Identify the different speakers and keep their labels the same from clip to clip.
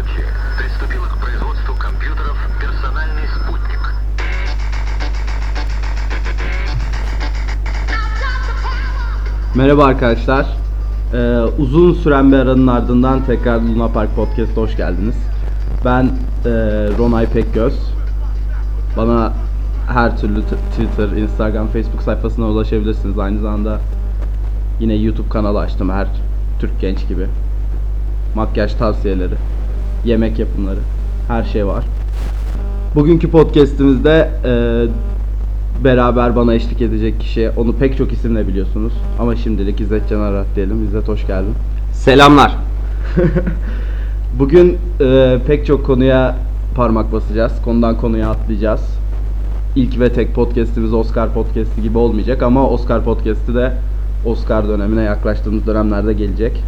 Speaker 1: ночи приступила к производству компьютеров «Персональный спутник».
Speaker 2: Merhaba arkadaşlar. Ee, uzun süren bir aranın ardından tekrar Luna Park Podcast'a hoş geldiniz. Ben e, Ronay Pekgöz. Bana her türlü t- Twitter, Instagram, Facebook sayfasına ulaşabilirsiniz. Aynı zamanda yine YouTube kanalı açtım her Türk genç gibi. Makyaj tavsiyeleri, yemek yapımları, her şey var. Bugünkü podcast'imizde e, beraber bana eşlik edecek kişi, onu pek çok isimle biliyorsunuz. Ama şimdilik İzzet Can Arat diyelim. İzzet hoş geldin.
Speaker 3: Selamlar.
Speaker 2: Bugün e, pek çok konuya parmak basacağız. Konudan konuya atlayacağız. İlk ve tek podcast'imiz Oscar podcast'i gibi olmayacak ama Oscar podcast'i de Oscar dönemine yaklaştığımız dönemlerde gelecek.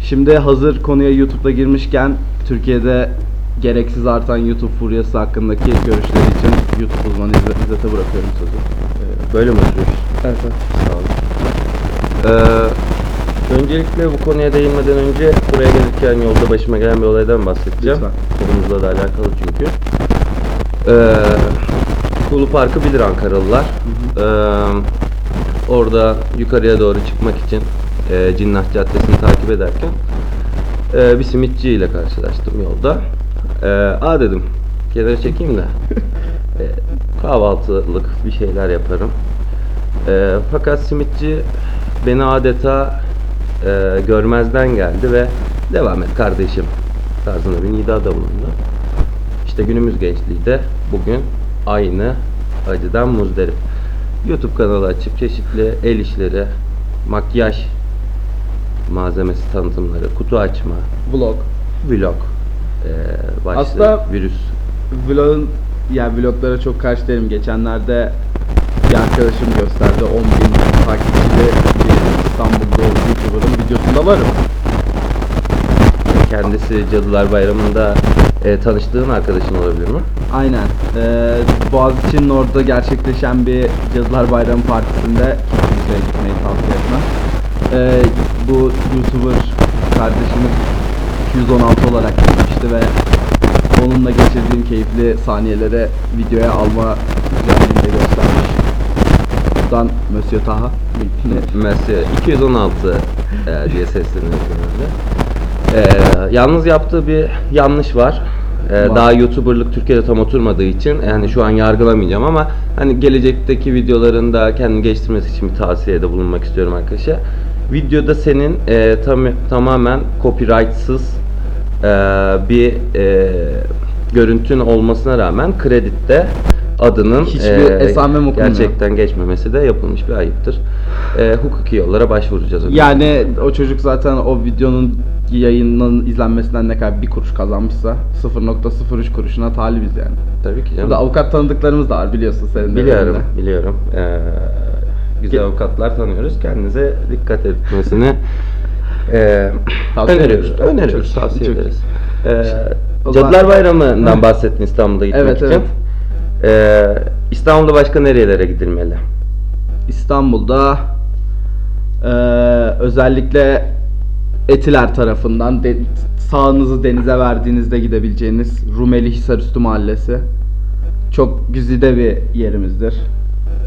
Speaker 2: Şimdi hazır konuya YouTube'da girmişken Türkiye'de gereksiz artan YouTube furyası hakkındaki görüşleri için YouTube uzmanı İzzet- İzzet'e bırakıyorum sözü.
Speaker 3: Ee, Böyle mi oturuyoruz?
Speaker 2: Evet, evet.
Speaker 3: Sağ olun. Ee, öncelikle bu konuya değinmeden önce buraya gelirken yolda başıma gelen bir olaydan bahsedeceğim.
Speaker 2: Lütfen.
Speaker 3: Konumuzla da alakalı çünkü. Ee, Kulu Parkı bilir Ankaralılar. Ee, orada yukarıya doğru çıkmak için e, Cinnah Caddesi'ni takip ederken e, bir simitçi ile karşılaştım yolda. E, Aa dedim, kenara çekeyim de e, kahvaltılık bir şeyler yaparım. E, fakat simitçi beni adeta e, görmezden geldi ve devam et kardeşim tarzında bir nidada bulundu. İşte günümüz gençliği de bugün aynı acıdan muzdarip. YouTube kanalı açıp çeşitli el işleri, makyaj malzemesi tanıtımları, kutu açma,
Speaker 2: Vlog.
Speaker 3: vlog e, başlığı,
Speaker 2: Aslında-
Speaker 3: virüs.
Speaker 2: Vlog'un yani vloglara çok karşı değilim. Geçenlerde bir arkadaşım gösterdi 10 bin takipçili bir İstanbul'da YouTuber'ın videosunda varım.
Speaker 3: Kendisi Cadılar Bayramı'nda e, tanıştığın arkadaşın olabilir mi?
Speaker 2: Aynen. Ee, Boğaziçi'nin orada gerçekleşen bir Cadılar Bayramı partisinde kesinlikle gitmeyi tavsiye etmem. Ee, bu YouTuber kardeşimiz 216 olarak gitmişti ve onunla geçirdiğim keyifli saniyeleri videoya alma güzelliğini göstermiş. Buradan Monsieur Taha.
Speaker 3: Mesela 216 e, diye sesleniyor genelde. E, yalnız yaptığı bir yanlış var. E,
Speaker 2: Var.
Speaker 3: daha YouTuber'lık Türkiye'de tam oturmadığı için yani şu an yargılamayacağım ama hani gelecekteki videolarında kendini geliştirmesi için bir tavsiyede bulunmak istiyorum arkadaşa. Videoda senin e, tam, tamamen copyrightsız e, bir e, görüntün olmasına rağmen kreditte adının
Speaker 2: Hiçbir esamem okunmuyor.
Speaker 3: gerçekten geçmemesi de yapılmış bir ayıptır. E, hukuki yollara başvuracağız. yüzden.
Speaker 2: Yani o çocuk zaten o videonun yayının izlenmesinden ne kadar bir kuruş kazanmışsa 0.03 kuruşuna talibiz yani.
Speaker 3: Tabii ki canım.
Speaker 2: Burada avukat tanıdıklarımız da var biliyorsun senin de.
Speaker 3: Biliyorum,
Speaker 2: benim de.
Speaker 3: biliyorum. Ee, güzel avukatlar tanıyoruz. Kendinize dikkat etmesini
Speaker 2: Tavsiye
Speaker 3: öneriyoruz.
Speaker 2: ediyoruz.
Speaker 3: Öneriyoruz,
Speaker 2: Çok-
Speaker 3: tavsiye
Speaker 2: çok-
Speaker 3: ederiz. Ee, Cadılar Bayramı'ndan bahsettin İstanbul'da gitmek
Speaker 2: Evet,
Speaker 3: için.
Speaker 2: evet.
Speaker 3: Ee, İstanbul'da başka nerelere gidilmeli?
Speaker 2: İstanbul'da eee, özellikle Etiler tarafından de, sağınızı denize verdiğinizde gidebileceğiniz Rumeli Hisarüstü Mahallesi. Çok güzide bir yerimizdir.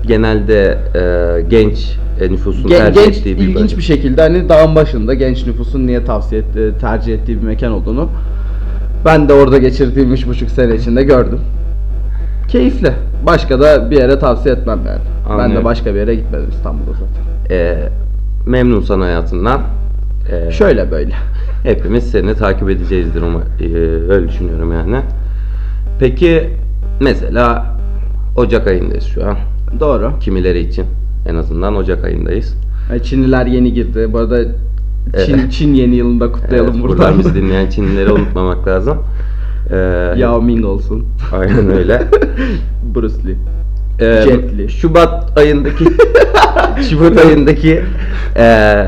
Speaker 3: Genelde ee, genç e, nüfusun
Speaker 2: Gen-
Speaker 3: tercih
Speaker 2: genç,
Speaker 3: ettiği bir
Speaker 2: ilginç
Speaker 3: bölge.
Speaker 2: bir şekilde hani dağın başında genç nüfusun niye tavsiye etti, tercih ettiği bir mekan olduğunu ben de orada geçirdiğim üç buçuk sene içinde gördüm. Keyifli. Başka da bir yere tavsiye etmem yani. Ben de
Speaker 3: Anlıyorum.
Speaker 2: başka bir yere gitmedim İstanbul'da zaten.
Speaker 3: Ee, memnunsan hayatından. Ee,
Speaker 2: Şöyle böyle.
Speaker 3: Hepimiz seni takip edeceğizdir ama e, öyle düşünüyorum yani. Peki mesela Ocak ayındayız şu an.
Speaker 2: Doğru.
Speaker 3: Kimileri için en azından Ocak ayındayız.
Speaker 2: E, Çinliler yeni girdi. Bu arada Çin,
Speaker 3: Evet.
Speaker 2: Çin yeni yılında kutlayalım
Speaker 3: Evet,
Speaker 2: buradan.
Speaker 3: buradan bizi dinleyen Çinlileri unutmamak lazım. Ee,
Speaker 2: Yao Ming olsun.
Speaker 3: Aynen öyle.
Speaker 2: Bruce Lee.
Speaker 3: Ee,
Speaker 2: Jet Li.
Speaker 3: Şubat ayındaki Şubat ayındaki e,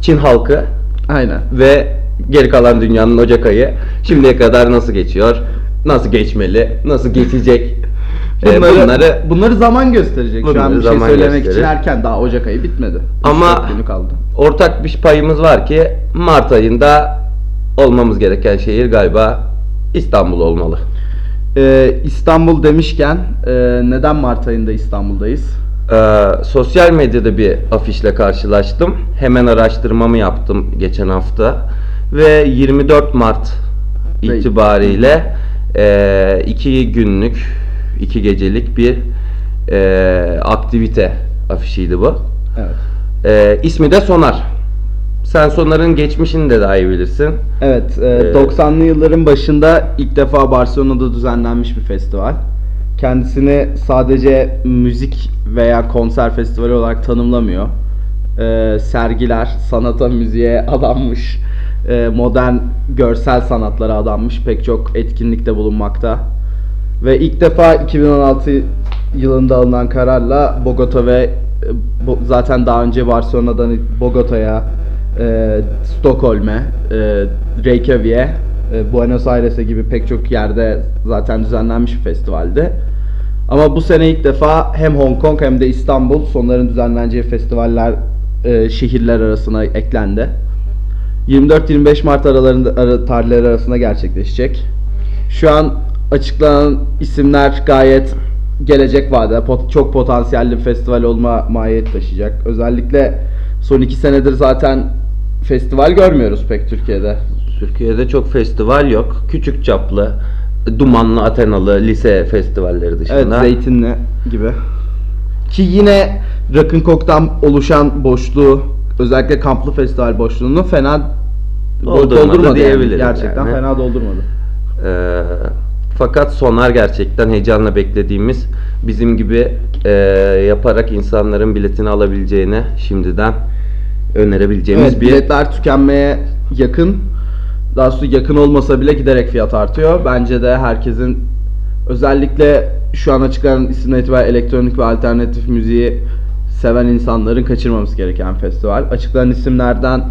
Speaker 3: Çin halkı
Speaker 2: Aynen.
Speaker 3: ve geri kalan dünyanın Ocak ayı şimdiye kadar nasıl geçiyor? Nasıl geçmeli? Nasıl geçecek? Ee,
Speaker 2: Bunları,
Speaker 3: bunları
Speaker 2: bunları zaman gösterecek. Şu an bir şey söylemek için
Speaker 3: gösterir.
Speaker 2: erken. Daha Ocak ayı bitmedi.
Speaker 3: Ama-
Speaker 2: kaldı.
Speaker 3: ortak bir payımız var ki Mart ayında olmamız gereken şehir galiba İstanbul olmalı.
Speaker 2: Ee, İstanbul demişken e, neden Mart ayında İstanbul'dayız?
Speaker 3: Ee, sosyal medyada bir afişle karşılaştım. Hemen araştırmamı yaptım geçen hafta ve 24 Mart itibariyle e, iki günlük, iki gecelik bir e, aktivite afişiydi bu.
Speaker 2: Evet.
Speaker 3: E, ismi de Sonar. Sen Sonar'ın geçmişini de daha iyi bilirsin.
Speaker 2: Evet, e,
Speaker 3: Ee,
Speaker 2: 90'lı yılların başında ilk defa Barcelona'da düzenlenmiş bir festival. Kendisini sadece müzik veya konser festivali olarak tanımlamıyor. Ee, sergiler, sanata, müziğe adanmış, e, modern görsel sanatlara adanmış pek çok etkinlikte bulunmakta. Ve ilk defa 2016 yılında alınan kararla Bogota ve e, zaten daha önce Barcelona'dan Bogota'ya, e, Stockholm'e, e, Reykjavik'e, e, Buenos Aires'e gibi pek çok yerde zaten düzenlenmiş bir festivaldi. Ama bu sene ilk defa hem Hong Kong hem de İstanbul sonların düzenleneceği festivaller e, şehirler arasına eklendi. 24-25 Mart aralarında ara, tarihleri arasında gerçekleşecek. Şu an açıklanan isimler gayet gelecek vadede pot- çok potansiyelli bir festival olma mahiyet taşıyacak. Özellikle son iki senedir zaten festival görmüyoruz pek Türkiye'de.
Speaker 3: Türkiye'de çok festival yok. Küçük çaplı, dumanlı, Atenalı lise festivalleri
Speaker 2: Evet,
Speaker 3: dışında.
Speaker 2: Zeytinli gibi. Ki yine Rock'n'Coke'dan oluşan boşluğu, özellikle kamplı festival boşluğunu fena
Speaker 3: Doldurmadı
Speaker 2: doldurmadı yani.
Speaker 3: diyebilirim
Speaker 2: Gerçekten
Speaker 3: yani.
Speaker 2: fena doldurmadı.
Speaker 3: Ee, fakat Sonar gerçekten heyecanla beklediğimiz bizim gibi e, yaparak insanların biletini alabileceğini şimdiden önerebileceğimiz
Speaker 2: Evet,
Speaker 3: bir
Speaker 2: biletler tükenmeye yakın. Daha sonra yakın olmasa bile giderek fiyat artıyor. Bence de herkesin özellikle şu an açıklanan isimden itibaren elektronik ve alternatif müziği seven insanların kaçırmaması gereken festival. Açıklanan isimlerden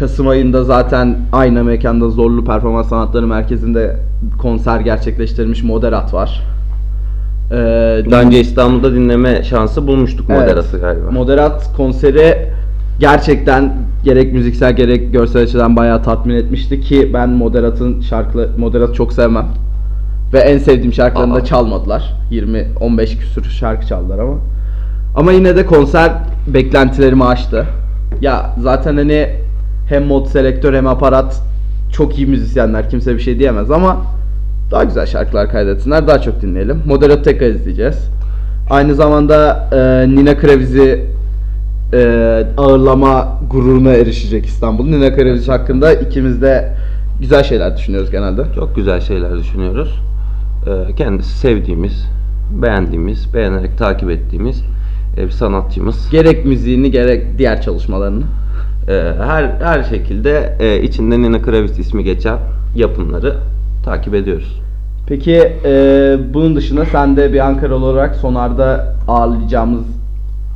Speaker 2: Kasım ayında zaten aynı mekanda Zorlu Performans Sanatları Merkezi'nde konser gerçekleştirmiş Moderat var. Ee,
Speaker 3: daha önce İstanbul'da dinleme şansı bulmuştuk
Speaker 2: Evet.
Speaker 3: moderası galiba.
Speaker 2: Moderat konseri gerçekten gerek müziksel gerek görsel açıdan bayağı tatmin etmişti ki ben Moderat'ın şarkıları Moderat'ı çok sevmem. Ve en sevdiğim şarkılarını da
Speaker 3: Aa.
Speaker 2: çalmadılar. 20 15 küsür şarkı çaldılar ama. Ama yine de konser beklentilerimi aştı. Ya zaten hani hem mod selektör hem aparat çok iyi müzisyenler kimse bir şey diyemez ama daha güzel şarkılar kaydetsinler daha çok dinleyelim. Moderat tekrar izleyeceğiz. Aynı zamanda e, Nina Kraviz'i e, ağırlama gururuna erişecek İstanbul. Nina Kraviz hakkında ikimiz de güzel şeyler düşünüyoruz genelde.
Speaker 3: Çok güzel şeyler düşünüyoruz. Ee, kendisi sevdiğimiz, beğendiğimiz, beğenerek takip ettiğimiz e, bir sanatçımız.
Speaker 2: Gerek müziğini gerek diğer çalışmalarını.
Speaker 3: Ee, her her şekilde e, içinde Nina Kravitz ismi geçen yapımları takip ediyoruz.
Speaker 2: Peki e, bunun dışında sen de bir Ankaralı olarak Sonar'da ağırlayacağımız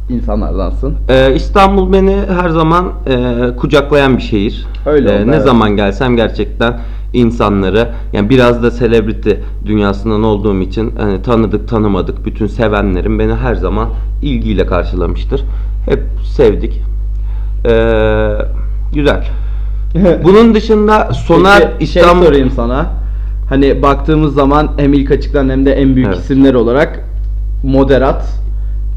Speaker 2: insanlardansın.
Speaker 3: Ee, İstanbul beni her zaman e, kucaklayan bir şehir.
Speaker 2: Öyle
Speaker 3: Ee,
Speaker 2: oldu,
Speaker 3: Ne
Speaker 2: evet.
Speaker 3: zaman gelsem gerçekten insanları, yani biraz da celebrity dünyasından olduğum için hani tanıdık tanımadık bütün sevenlerim beni her zaman ilgiyle karşılamıştır. Hep sevdik. Ee, güzel. Bunun dışında Sonar
Speaker 2: Peki, şey
Speaker 3: İstanbul
Speaker 2: sorayım sana. Hani baktığımız zaman hem ilk açıklanan hem de en büyük
Speaker 3: Evet.
Speaker 2: isimler olarak Moderat,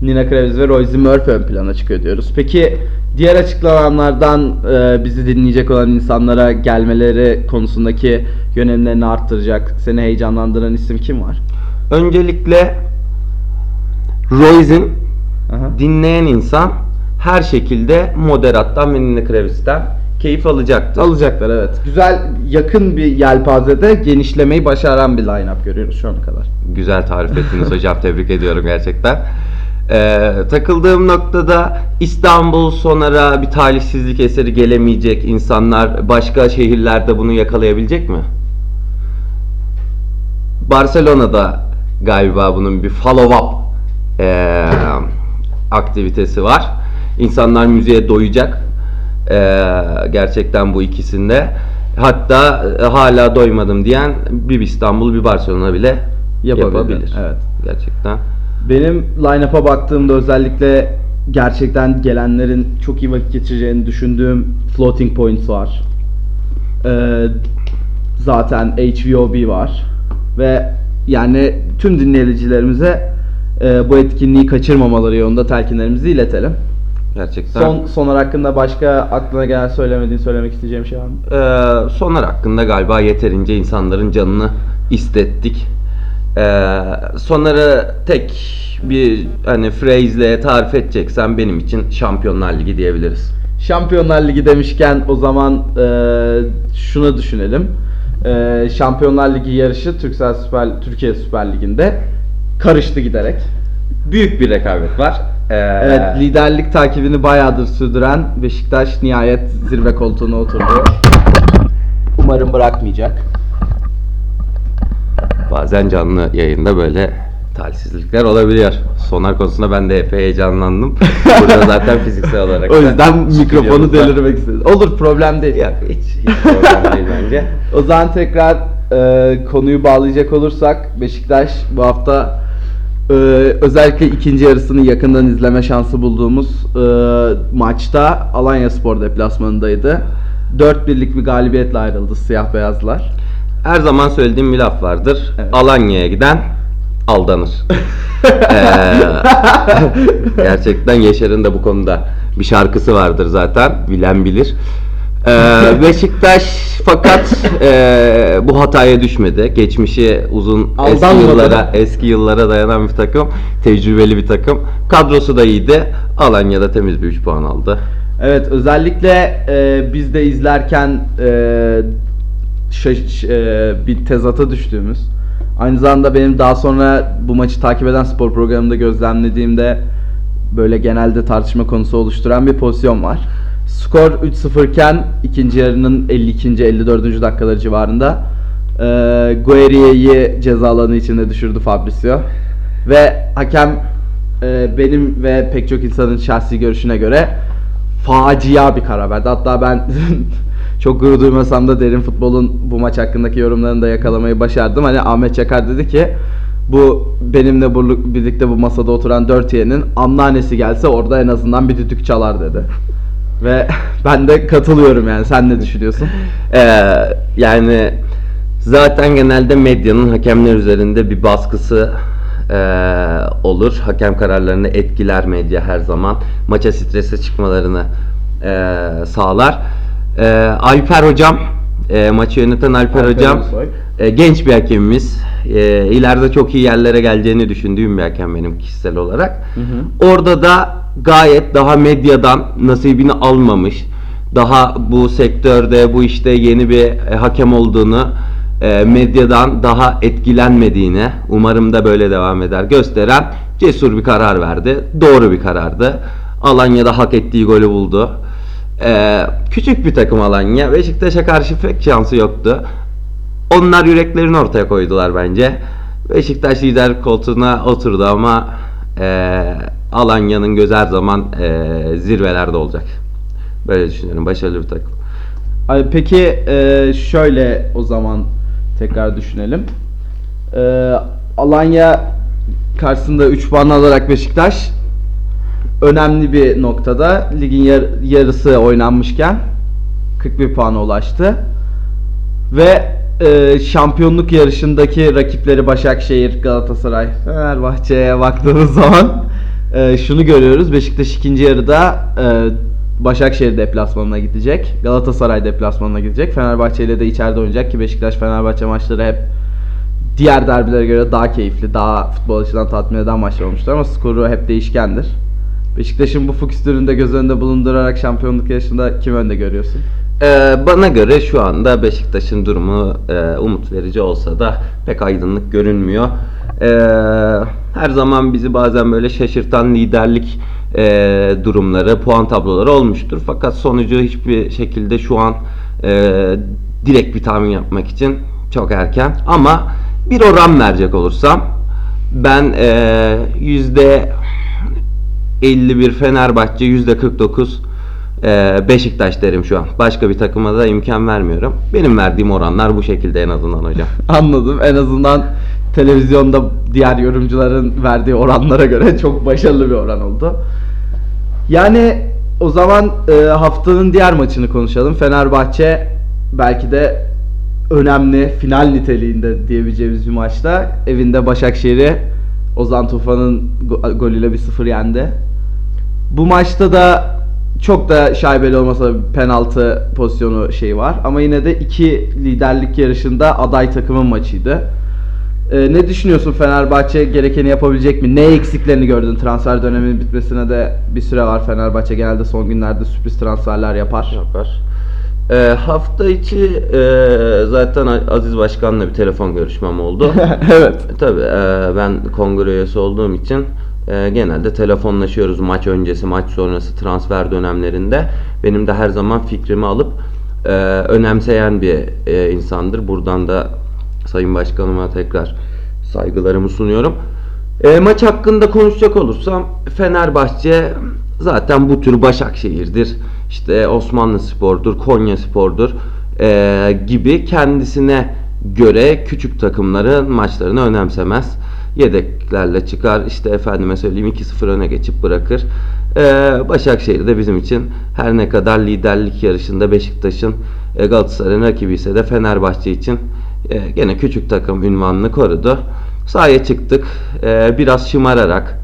Speaker 2: Nina Kraviz ve Roy Murphy ön plana çıkıyor diyoruz. Peki diğer açıklananlardan e, bizi dinleyecek olan insanlara gelmeleri konusundaki yönelimlerini arttıracak, seni heyecanlandıran isim kim var?
Speaker 3: öncelikle Royce'in
Speaker 2: Aha.
Speaker 3: dinleyen insan her şekilde moderattan ve Nina Kravitz'ten keyif alacaktır.
Speaker 2: Alacaklar evet. Güzel, yakın bir yelpazede genişlemeyi başaran bir line-up görüyoruz şu ana kadar.
Speaker 3: Güzel tarif ettiniz hocam. Tebrik ediyorum gerçekten. Ee, takıldığım noktada İstanbul Sonar'a bir talihsizlik eseri gelemeyecek insanlar başka şehirlerde bunu yakalayabilecek mi? Barcelona'da galiba bunun bir follow-up ee, aktivitesi var. İnsanlar müziğe doyacak. Ee, gerçekten bu ikisinde. Hatta e, hala doymadım diyen bir İstanbul bir Barcelona bile
Speaker 2: Yapabilir,
Speaker 3: yapabilir.
Speaker 2: evet.
Speaker 3: Gerçekten.
Speaker 2: Benim line-up'a baktığımda özellikle gerçekten gelenlerin çok iyi vakit geçireceğini düşündüğüm Floating Points var. Ee, zaten HVOB var. Ve yani tüm dinleyicilerimize e, bu etkinliği kaçırmamaları yolunda telkinlerimizi iletelim.
Speaker 3: Gerçekten.
Speaker 2: Son sonlar hakkında başka aklına gelen söylemediğin söylemek isteyeceğim şey var mı?
Speaker 3: Ee, sonlar hakkında galiba yeterince insanların canını istettik. Ee, sonları tek bir hani phrase'le tarif edeceksen benim için Şampiyonlar Ligi diyebiliriz.
Speaker 2: Şampiyonlar Ligi demişken o zaman e, şunu düşünelim. E, Şampiyonlar Ligi yarışı Türksel Süper Türkiye Süper Ligi'nde karıştı giderek.
Speaker 3: Büyük bir rekabet var. Ee,
Speaker 2: Evet, liderlik takibini bayağıdır sürdüren Beşiktaş nihayet zirve koltuğuna oturdu. Umarım bırakmayacak.
Speaker 3: Bazen canlı yayında böyle talihsizlikler olabiliyor. Sonar konusunda ben de epey heyecanlandım. Burada zaten fiziksel olarak
Speaker 2: O yüzden mikrofonu delirmek istedim. Olur problem değil.
Speaker 3: Yok hiç, hiç problem değil bence.
Speaker 2: O zaman tekrar e, konuyu bağlayacak olursak Beşiktaş bu hafta e, özellikle ikinci yarısını yakından izleme şansı bulduğumuz e, maçta Alanya Spor deplasmanındaydı. 4-1'lik bir galibiyetle ayrıldı siyah beyazlar.
Speaker 3: Her zaman söylediğim bir laf vardır.
Speaker 2: Evet.
Speaker 3: Alanya'ya giden aldanır. Ee, gerçekten Yaşar'ın da bu konuda bir şarkısı vardır zaten. Bilen bilir. Ee, Beşiktaş fakat e, bu hataya düşmedi. Geçmişi uzun eski
Speaker 2: Aldanmadı.
Speaker 3: yıllara eski yıllara dayanan bir takım, tecrübeli bir takım. Kadrosu da iyiydi. Alanya'da temiz bir 3 puan aldı.
Speaker 2: Evet özellikle e, biz de izlerken e, şaş- e, bir tezata düştüğümüz aynı zamanda benim daha sonra bu maçı takip eden spor programında gözlemlediğimde böyle genelde tartışma konusu oluşturan bir pozisyon var. Skor 3-0 iken ikinci yarının 52. 54. dakikaları civarında e, Guerrier'i ceza içinde düşürdü Fabricio. Ve hakem e, benim ve pek çok insanın şahsi görüşüne göre facia bir karar verdi. Hatta ben çok gurur duymasam da derin futbolun bu maç hakkındaki yorumlarını da yakalamayı başardım. Hani Ahmet Çakar dedi ki bu benimle birlikte bu masada oturan dört yeğenin anneannesi gelse orada en azından bir düdük çalar dedi. Ve ben de katılıyorum yani. Sen ne düşünüyorsun?
Speaker 3: Ee, yani zaten genelde medyanın hakemler üzerinde bir baskısı ee, olur. Hakem kararlarını etkiler medya her zaman. Maça strese çıkmalarını ee, sağlar. Ee, Alper hocam, ee, maçı yöneten Alper,
Speaker 2: Alper
Speaker 3: hocam ee, genç bir hakemimiz. Ee, ileride çok iyi yerlere geleceğini düşündüğüm bir hakem benim kişisel olarak. Orada da gayet daha medyadan nasibini almamış, daha bu sektörde bu işte yeni bir e, hakem olduğunu e, medyadan daha etkilenmediğini umarım da böyle devam eder gösteren cesur bir karar verdi. Doğru bir karardı. Alanya'da hak ettiği golü buldu. E, küçük bir takım Alanya. Beşiktaş'a karşı pek şansı yoktu. Onlar yüreklerini ortaya koydular bence. Beşiktaş lider koltuğuna oturdu ama e, Alanya'nın gözü her zaman e, zirvelerde olacak. Böyle düşünüyorum. Başarılı bir takım.
Speaker 2: Ay, peki e, şöyle o zaman tekrar düşünelim. E, Alanya karşısında 3 puan alarak Beşiktaş önemli bir noktada ligin yar- yarısı oynanmışken 41 puana ulaştı. Ve e, şampiyonluk yarışındaki rakipleri Başakşehir, Galatasaray, Fenerbahçe'ye baktığımız zaman e, şunu görüyoruz. Beşiktaş ikinci yarıda e, Başakşehir deplasmanına gidecek. Galatasaray deplasmanına gidecek. Fenerbahçe ile de içeride oynayacak ki Beşiktaş Fenerbahçe maçları hep diğer derbilere göre daha keyifli, daha futbol açıdan tatmin eden maçlar olmuştur ama skoru hep değişkendir. Beşiktaş'ın bu fikstürünü de göz önünde bulundurarak şampiyonluk yarışında kim önde görüyorsun?
Speaker 3: Ee, bana göre şu anda Beşiktaş'ın durumu e, umut verici olsa da pek aydınlık görünmüyor. Ee, her zaman bizi bazen böyle şaşırtan liderlik e, durumları, puan tabloları olmuştur. Fakat sonucu hiçbir şekilde şu an e, direkt bir tahmin yapmak için çok erken. Ama bir oran verecek olursam ben e, yüzde 51 Fenerbahçe, yüzde 49 ee, Beşiktaş derim şu an. Başka bir takıma da imkan vermiyorum. Benim verdiğim oranlar bu şekilde en azından hocam.
Speaker 2: Anladım. En azından televizyonda diğer yorumcuların verdiği oranlara göre çok başarılı bir oran oldu. Yani o zaman e, haftanın diğer maçını konuşalım. Fenerbahçe belki de önemli final niteliğinde diyebileceğimiz bir maçta evinde Başakşehir'i Ozan Tufan'ın go- golüyle bir 0 yendi. Bu maçta da çok da şaibeli olmasa da penaltı pozisyonu şeyi var. Ama yine de iki liderlik yarışında aday takımın maçıydı. Ee, ne düşünüyorsun Fenerbahçe gerekeni yapabilecek mi? Ne eksiklerini gördün transfer döneminin bitmesine de bir süre var. Fenerbahçe genelde son günlerde sürpriz transferler yapar.
Speaker 3: Yapar. Ee, hafta içi e, zaten Aziz Başkan'la bir telefon görüşmem oldu.
Speaker 2: evet.
Speaker 3: E, Tabii e, ben kongre üyesi olduğum için e, genelde telefonlaşıyoruz maç öncesi, maç sonrası transfer dönemlerinde. Benim de her zaman fikrimi alıp e, önemseyen bir e, insandır. Buradan da Sayın Başkanıma tekrar saygılarımı sunuyorum. E, maç hakkında konuşacak olursam Fenerbahçe zaten bu tür Başakşehir'dir. İşte Osmanlı Spor'dur, Konya Spor'dur e, gibi kendisine göre küçük takımların maçlarını önemsemez. Yedeklerle çıkar işte efendime söyleyeyim 2-0 öne geçip bırakır. E, Başakşehir de bizim için her ne kadar liderlik yarışında Beşiktaş'ın e, Galatasaray'ın rakibi ise de Fenerbahçe için e, gene küçük takım ünvanını korudu. Sahaya çıktık. E, biraz şımararak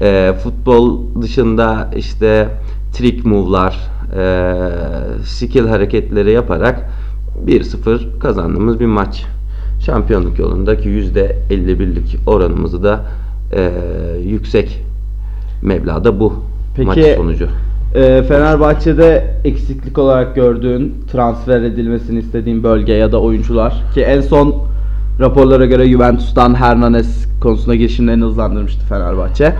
Speaker 3: e, futbol dışında işte trick move'lar, e, skill hareketleri yaparak 1-0 kazandığımız bir maç. Şampiyonluk yolundaki %51'lik oranımızı da e, yüksek meblağda bu
Speaker 2: Peki,
Speaker 3: maç sonucu.
Speaker 2: Ee, Fenerbahçe'de eksiklik olarak gördüğün, transfer edilmesini istediğin bölge ya da oyuncular ki en son raporlara göre Juventus'tan Hernanes konusunda girişimlerini hızlandırmıştı Fenerbahçe.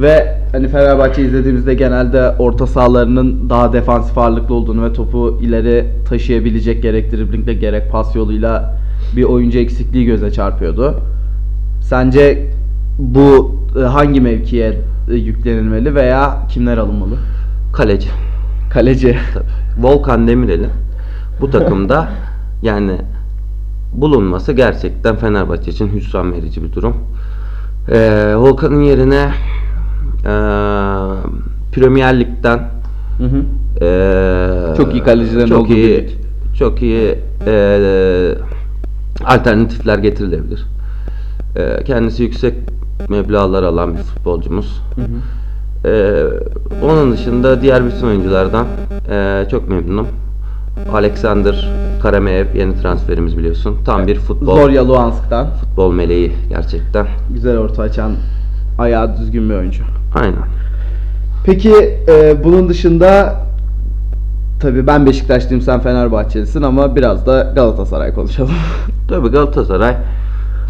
Speaker 2: Ve hani Fenerbahçe izlediğimizde genelde orta sahalarının daha defansif ağırlıklı olduğunu ve topu ileri taşıyabilecek gerek driblingle gerek pas yoluyla bir oyuncu eksikliği göze çarpıyordu. Sence bu e, hangi mevkiye e, yüklenilmeli veya kimler alınmalı?
Speaker 3: Kaleci.
Speaker 2: Kaleci.
Speaker 3: Tabii. Volkan Demirel'in bu takımda yani bulunması gerçekten Fenerbahçe için hüsran verici bir durum. Ee, Volkan'ın yerine ee, Premier Lig'den
Speaker 2: Hı hı.
Speaker 3: ee,
Speaker 2: Çok iyi kalecilerin
Speaker 3: çok
Speaker 2: olduğu
Speaker 3: iyi,
Speaker 2: bir
Speaker 3: çok iyi ee, alternatifler getirilebilir. Ee, kendisi yüksek meblağlar alan bir futbolcumuz.
Speaker 2: Hı hı.
Speaker 3: Ee, onun dışında diğer bütün oyunculardan ee, çok memnunum. Alexander Karameyev yeni transferimiz biliyorsun. Tam bir futbol
Speaker 2: Zorya Luhansk'tan
Speaker 3: futbol meleği gerçekten.
Speaker 2: güzel orta açan ayağı düzgün bir oyuncu.
Speaker 3: Aynen.
Speaker 2: Peki e, bunun dışında tabii ben Beşiktaşlıyım sen Fenerbahçelisin ama biraz da Galatasaray konuşalım.
Speaker 3: Tabii Galatasaray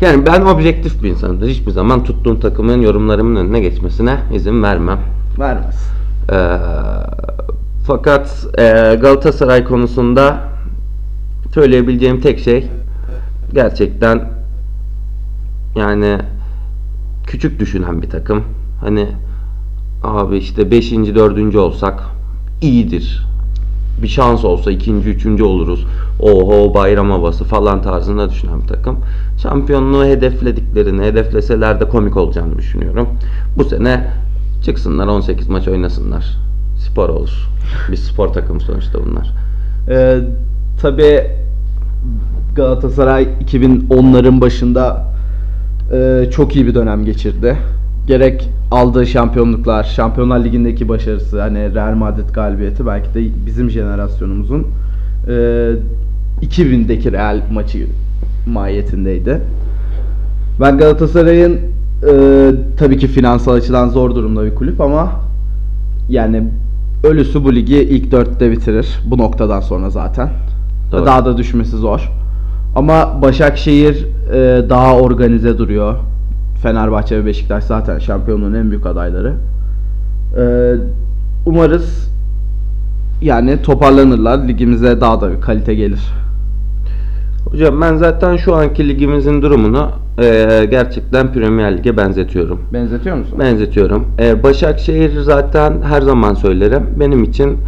Speaker 3: yani ben objektif bir insanımdır. Hiçbir zaman tuttuğum takımın yorumlarımın önüne geçmesine izin vermem.
Speaker 2: Vermez.
Speaker 3: Ee, fakat e, Galatasaray konusunda söyleyebileceğim tek şey gerçekten yani küçük düşünen bir takım. Hani abi işte 5. 4. olsak iyidir. Bir şans olsa ikinci, üçüncü oluruz. Oho bayram havası falan tarzında düşünen bir takım. Şampiyonluğu hedeflediklerini, hedefleseler de komik olacağını düşünüyorum. Bu sene çıksınlar 18 maç oynasınlar. Spor olur. Bir spor takımı sonuçta bunlar.
Speaker 2: Ee, tabii Galatasaray 2010'ların başında e, çok iyi bir dönem geçirdi. Gerek aldığı şampiyonluklar, Şampiyonlar Ligi'ndeki başarısı, hani Real Madrid galibiyeti belki de bizim jenerasyonumuzun e, 2000'deki Real maçı mahiyetindeydi. Ben Galatasaray'ın e, tabii ki finansal açıdan zor durumda bir kulüp ama yani ölüsü bu ligi ilk dörtte bitirir. Bu noktadan sonra zaten.
Speaker 3: Doğru.
Speaker 2: Daha da düşmesi zor. Ama Başakşehir e, daha organize duruyor. Fenerbahçe ve Beşiktaş zaten şampiyonluğun en büyük adayları. E, umarız yani toparlanırlar. Ligimize daha da bir kalite gelir.
Speaker 3: Hocam ben zaten şu anki ligimizin durumunu eee, gerçekten Premier Lig'e benzetiyorum.
Speaker 2: Benzetiyor musun?
Speaker 3: Benzetiyorum. Ee, Başakşehir zaten her zaman söylerim. Benim için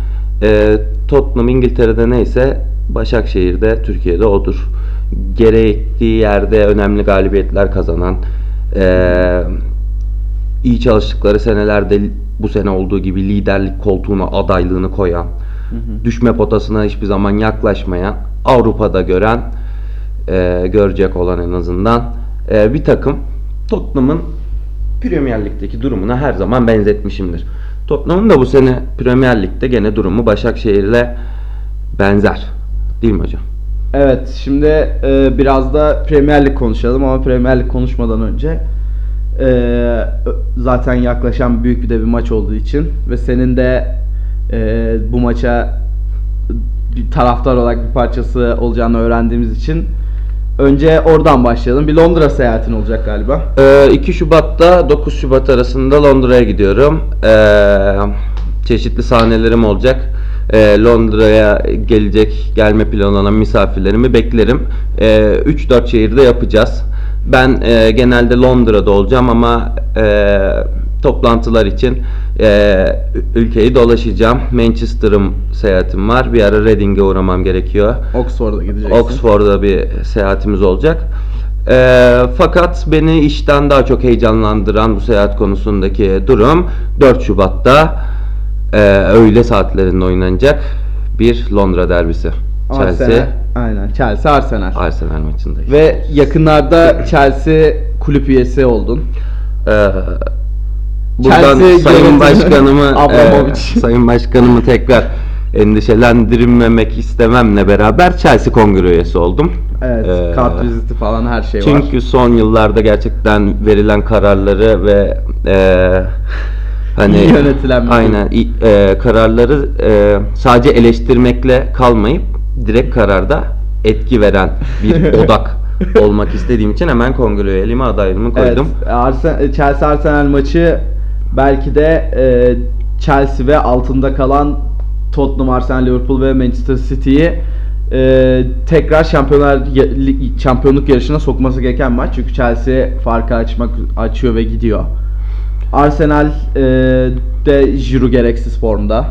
Speaker 3: e, Tottenham İngiltere'de neyse Başakşehir'de Türkiye'de odur. Gerektiği yerde önemli galibiyetler kazanan, e, iyi çalıştıkları senelerde bu sene olduğu gibi liderlik koltuğuna adaylığını koyan, düşme potasına hiçbir zaman yaklaşmayan, Avrupa'da gören, e, görecek olan en azından e, bir takım Tottenham'ın Premier Lig'deki durumuna her zaman benzetmişimdir. Tottenham'ın da bu sene Premier Lig'de gene durumu Başakşehir'le benzer. Değil mi hocam?
Speaker 2: Evet, şimdi e, biraz da Premier Lig konuşalım ama Premier Lig konuşmadan önce e, zaten yaklaşan büyük bir de bir maç olduğu için ve senin de e, bu maça bir taraftar olarak bir parçası olacağını öğrendiğimiz için önce oradan başlayalım. Bir Londra seyahatin olacak galiba.
Speaker 3: Ee, 2 Şubat'ta 9 Şubat arasında Londra'ya gidiyorum. Ee, çeşitli sahnelerim olacak. Ee, Londra'ya gelecek, gelme planlanan misafirlerimi beklerim. Ee, 3-4 şehirde yapacağız. Ben e, genelde Londra'da olacağım ama e, toplantılar için e, ülkeyi dolaşacağım. Manchester'ım seyahatim var. Bir ara Reading'e uğramam gerekiyor.
Speaker 2: Oxford'a gideceksin.
Speaker 3: Oxford'da bir seyahatimiz olacak. Ee, fakat beni işten daha çok heyecanlandıran bu seyahat konusundaki durum 4 Şubat'ta e, öğle saatlerinde oynanacak bir Londra derbisi. Chelsea
Speaker 2: Arsenal. Aynen. Chelsea Arsenal.
Speaker 3: Arsenal maçındayız.
Speaker 2: Ve yakınlarda Chelsea kulüp üyesi oldun.
Speaker 3: Ee, buradan
Speaker 2: Chelsea
Speaker 3: Sayın
Speaker 2: yönetimi
Speaker 3: Başkanımı
Speaker 2: Abramovich.
Speaker 3: e, Sayın Başkanımı tekrar endişelendirmemek istememle beraber Chelsea kongre üyesi oldum.
Speaker 2: Evet,
Speaker 3: Ee,
Speaker 2: kart viziti falan her şey var.
Speaker 3: Çünkü son yıllarda gerçekten verilen kararları ve e, hani
Speaker 2: İyi yönetilen bir
Speaker 3: aynen i- e, kararları e, sadece eleştirmekle kalmayıp direkt kararda etki veren bir odak olmak istediğim için hemen kongre üyeliğime adaylığımı koydum.
Speaker 2: Evet, Arsen- Chelsea Arsenal maçı belki de e, Chelsea ve altında kalan Tottenham, Arsenal, Liverpool ve Manchester City'yi e, tekrar şampiyonlar şampiyonluk yarışına sokması gereken maç. Çünkü Chelsea farkı açmak açıyor ve gidiyor. Arsenal e, de Giroud gereksiz formda.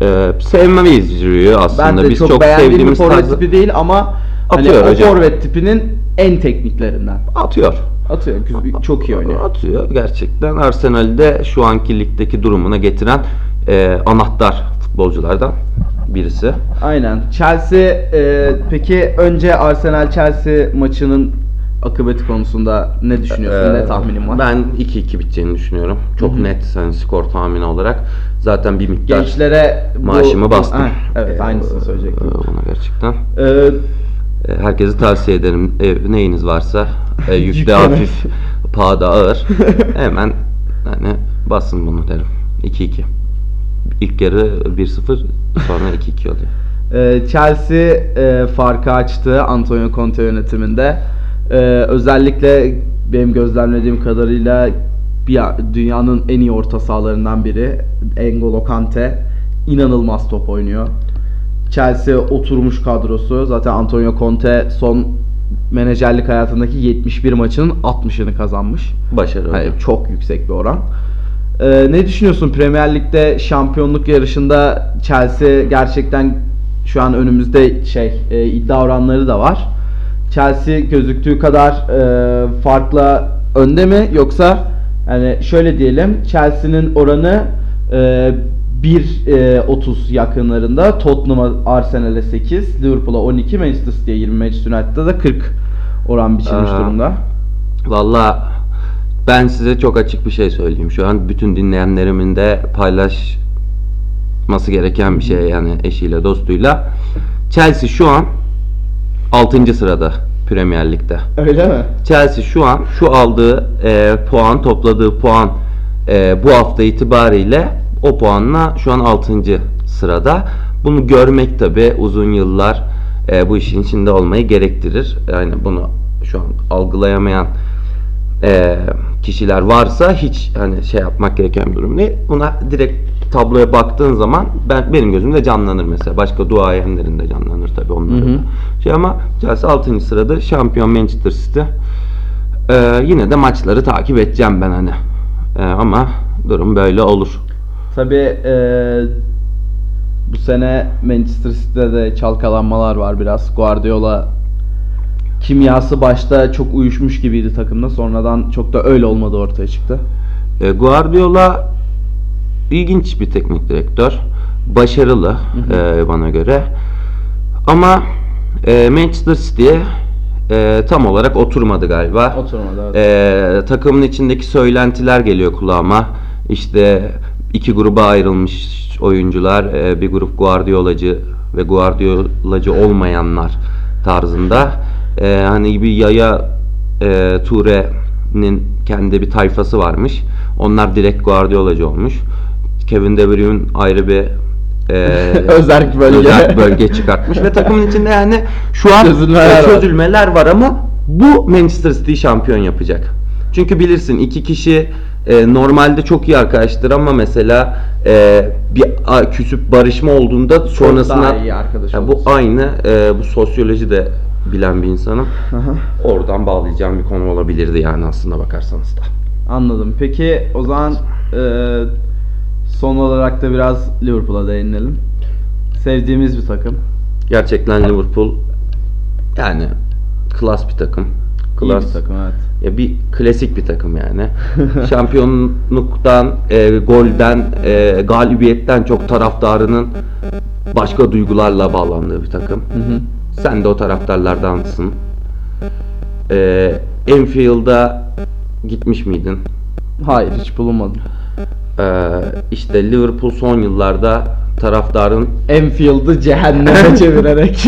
Speaker 3: E, sevmeyiz Giroud'u aslında.
Speaker 2: Ben de
Speaker 3: Biz
Speaker 2: çok,
Speaker 3: çok,
Speaker 2: beğendiğim bir
Speaker 3: sevdiğimiz
Speaker 2: forvet
Speaker 3: tarzı-
Speaker 2: tipi değil ama hani
Speaker 3: Atıyor
Speaker 2: o
Speaker 3: hocam.
Speaker 2: forvet tipinin en tekniklerinden.
Speaker 3: atıyor.
Speaker 2: Atıyor. Çok iyi oynuyor.
Speaker 3: Atıyor gerçekten. Arsenal'de şu anki ligdeki durumuna getiren e, anahtar futbolculardan birisi.
Speaker 2: Aynen. Chelsea e, peki önce Arsenal Chelsea maçının akıbeti konusunda ne düşünüyorsun?
Speaker 3: Ee,
Speaker 2: ne tahminin var?
Speaker 3: Ben 2-2 biteceğini düşünüyorum. Çok net hani skor tahmini olarak. Zaten bir miktar
Speaker 2: gençlere bu-
Speaker 3: maaşımı bastım.
Speaker 2: Ha, evet,
Speaker 3: Ee,
Speaker 2: aynısını söyleyecektim.
Speaker 3: Ona gerçekten.
Speaker 2: Ee,
Speaker 3: E, Herkese tavsiye ederim. Ev, neyiniz varsa e,
Speaker 2: Yükleme.
Speaker 3: hafif, pahada ağır. Hemen hani basın bunu derim. 2-2. İlk yarı 1-0 sonra 2-2 oluyor.
Speaker 2: Chelsea e, farkı açtı Antonio Conte yönetiminde. E, özellikle benim gözlemlediğim kadarıyla bir, dünyanın en iyi orta sahalarından biri N'Golo Kante inanılmaz top oynuyor. Chelsea oturmuş kadrosu. Zaten Antonio Conte son menajerlik hayatındaki 71 maçının 60'ını kazanmış.
Speaker 3: Başarı
Speaker 2: Hani çok yüksek bir oran. Ee, ne düşünüyorsun Premier Lig'de şampiyonluk yarışında Chelsea gerçekten şu an önümüzde şey e, iddia oranları da var. Chelsea gözüktüğü kadar e, farkla önde mi yoksa yani şöyle diyelim Chelsea'nin oranı e, 1.30 yakınlarında Tottenham'a Arsenal'e 8, Liverpool'a 12, Manchester City'ye 20, Manchester United'da da 40 oran biçilmiş
Speaker 3: Aa.
Speaker 2: durumda.
Speaker 3: Valla ben size çok açık bir şey söyleyeyim. Şu an bütün dinleyenlerimin de paylaşması gereken bir şey yani eşiyle dostuyla. Chelsea şu an 6. sırada Premier Lig'de.
Speaker 2: Öyle mi?
Speaker 3: Chelsea şu an şu aldığı e, puan topladığı puan e, bu hafta itibariyle o puanla şu an 6. sırada. Bunu görmek tabi uzun yıllar e, bu işin içinde olmayı gerektirir. Yani bunu şu an algılayamayan e, kişiler varsa hiç hani şey yapmak gereken bir durum değil. Buna direkt tabloya baktığın zaman ben benim gözümde canlanır mesela. Başka duayenlerin de canlanır tabi onların. Da. Şey ama Chelsea 6. sırada şampiyon Manchester City. Ee, yine de maçları takip edeceğim ben hani. Ee, ama durum böyle olur.
Speaker 2: Tabii eee, bu sene Manchester City'de de çalkalanmalar var biraz. Guardiola kimyası başta çok uyuşmuş gibiydi takımda. Sonradan çok da öyle olmadı ortaya çıktı.
Speaker 3: Ee, Guardiola ilginç bir teknik direktör. başarılı e, bana göre. Ama e, Manchester City'ye e, tam olarak oturmadı galiba.
Speaker 2: Oturmadı, evet.
Speaker 3: E, takımın içindeki söylentiler geliyor kulağıma. İşte iki gruba ayrılmış oyuncular, e, bir grup Guardiolacı ve Guardiolacı olmayanlar tarzında. E, hani bir yaya e, Toure'nin kendi bir tayfası varmış. Onlar direkt Guardiolacı olmuş. Kevin De Bruyne ayrı bir e,
Speaker 2: Özerk bölge.
Speaker 3: özerk bölge çıkartmış ve takımın içinde yani şu an
Speaker 2: Çözülmeler var.
Speaker 3: çözülmeler var ama bu Manchester City şampiyon yapacak. Çünkü bilirsin iki kişi e, normalde çok iyi arkadaştır ama mesela e, bir a- küsüp barışma olduğunda sonrasında
Speaker 2: daha iyi arkadaş
Speaker 3: Ya bu aynı e, bu sosyoloji de bilen bir insanım.
Speaker 2: Aha.
Speaker 3: Oradan bağlayacağım bir konu olabilirdi yani aslında bakarsanız da.
Speaker 2: Anladım. Peki o zaman e, son olarak da biraz Liverpool'a değinelim. Sevdiğimiz bir takım.
Speaker 3: Gerçekten Liverpool yani klas bir takım.
Speaker 2: İyi
Speaker 3: Klas
Speaker 2: bir takım evet.
Speaker 3: Ya bir klasik bir takım yani. Şampiyonluktan, e, golden, e, galibiyetten çok taraftarının başka duygularla bağlandığı bir takım.
Speaker 2: Hı hı.
Speaker 3: Sen de o taraftarlardansın. E, Enfield'a gitmiş miydin?
Speaker 2: Hayır hiç bulunmadım.
Speaker 3: E, işte Liverpool son yıllarda taraftarın
Speaker 2: Enfield'ı cehenneme çevirerek.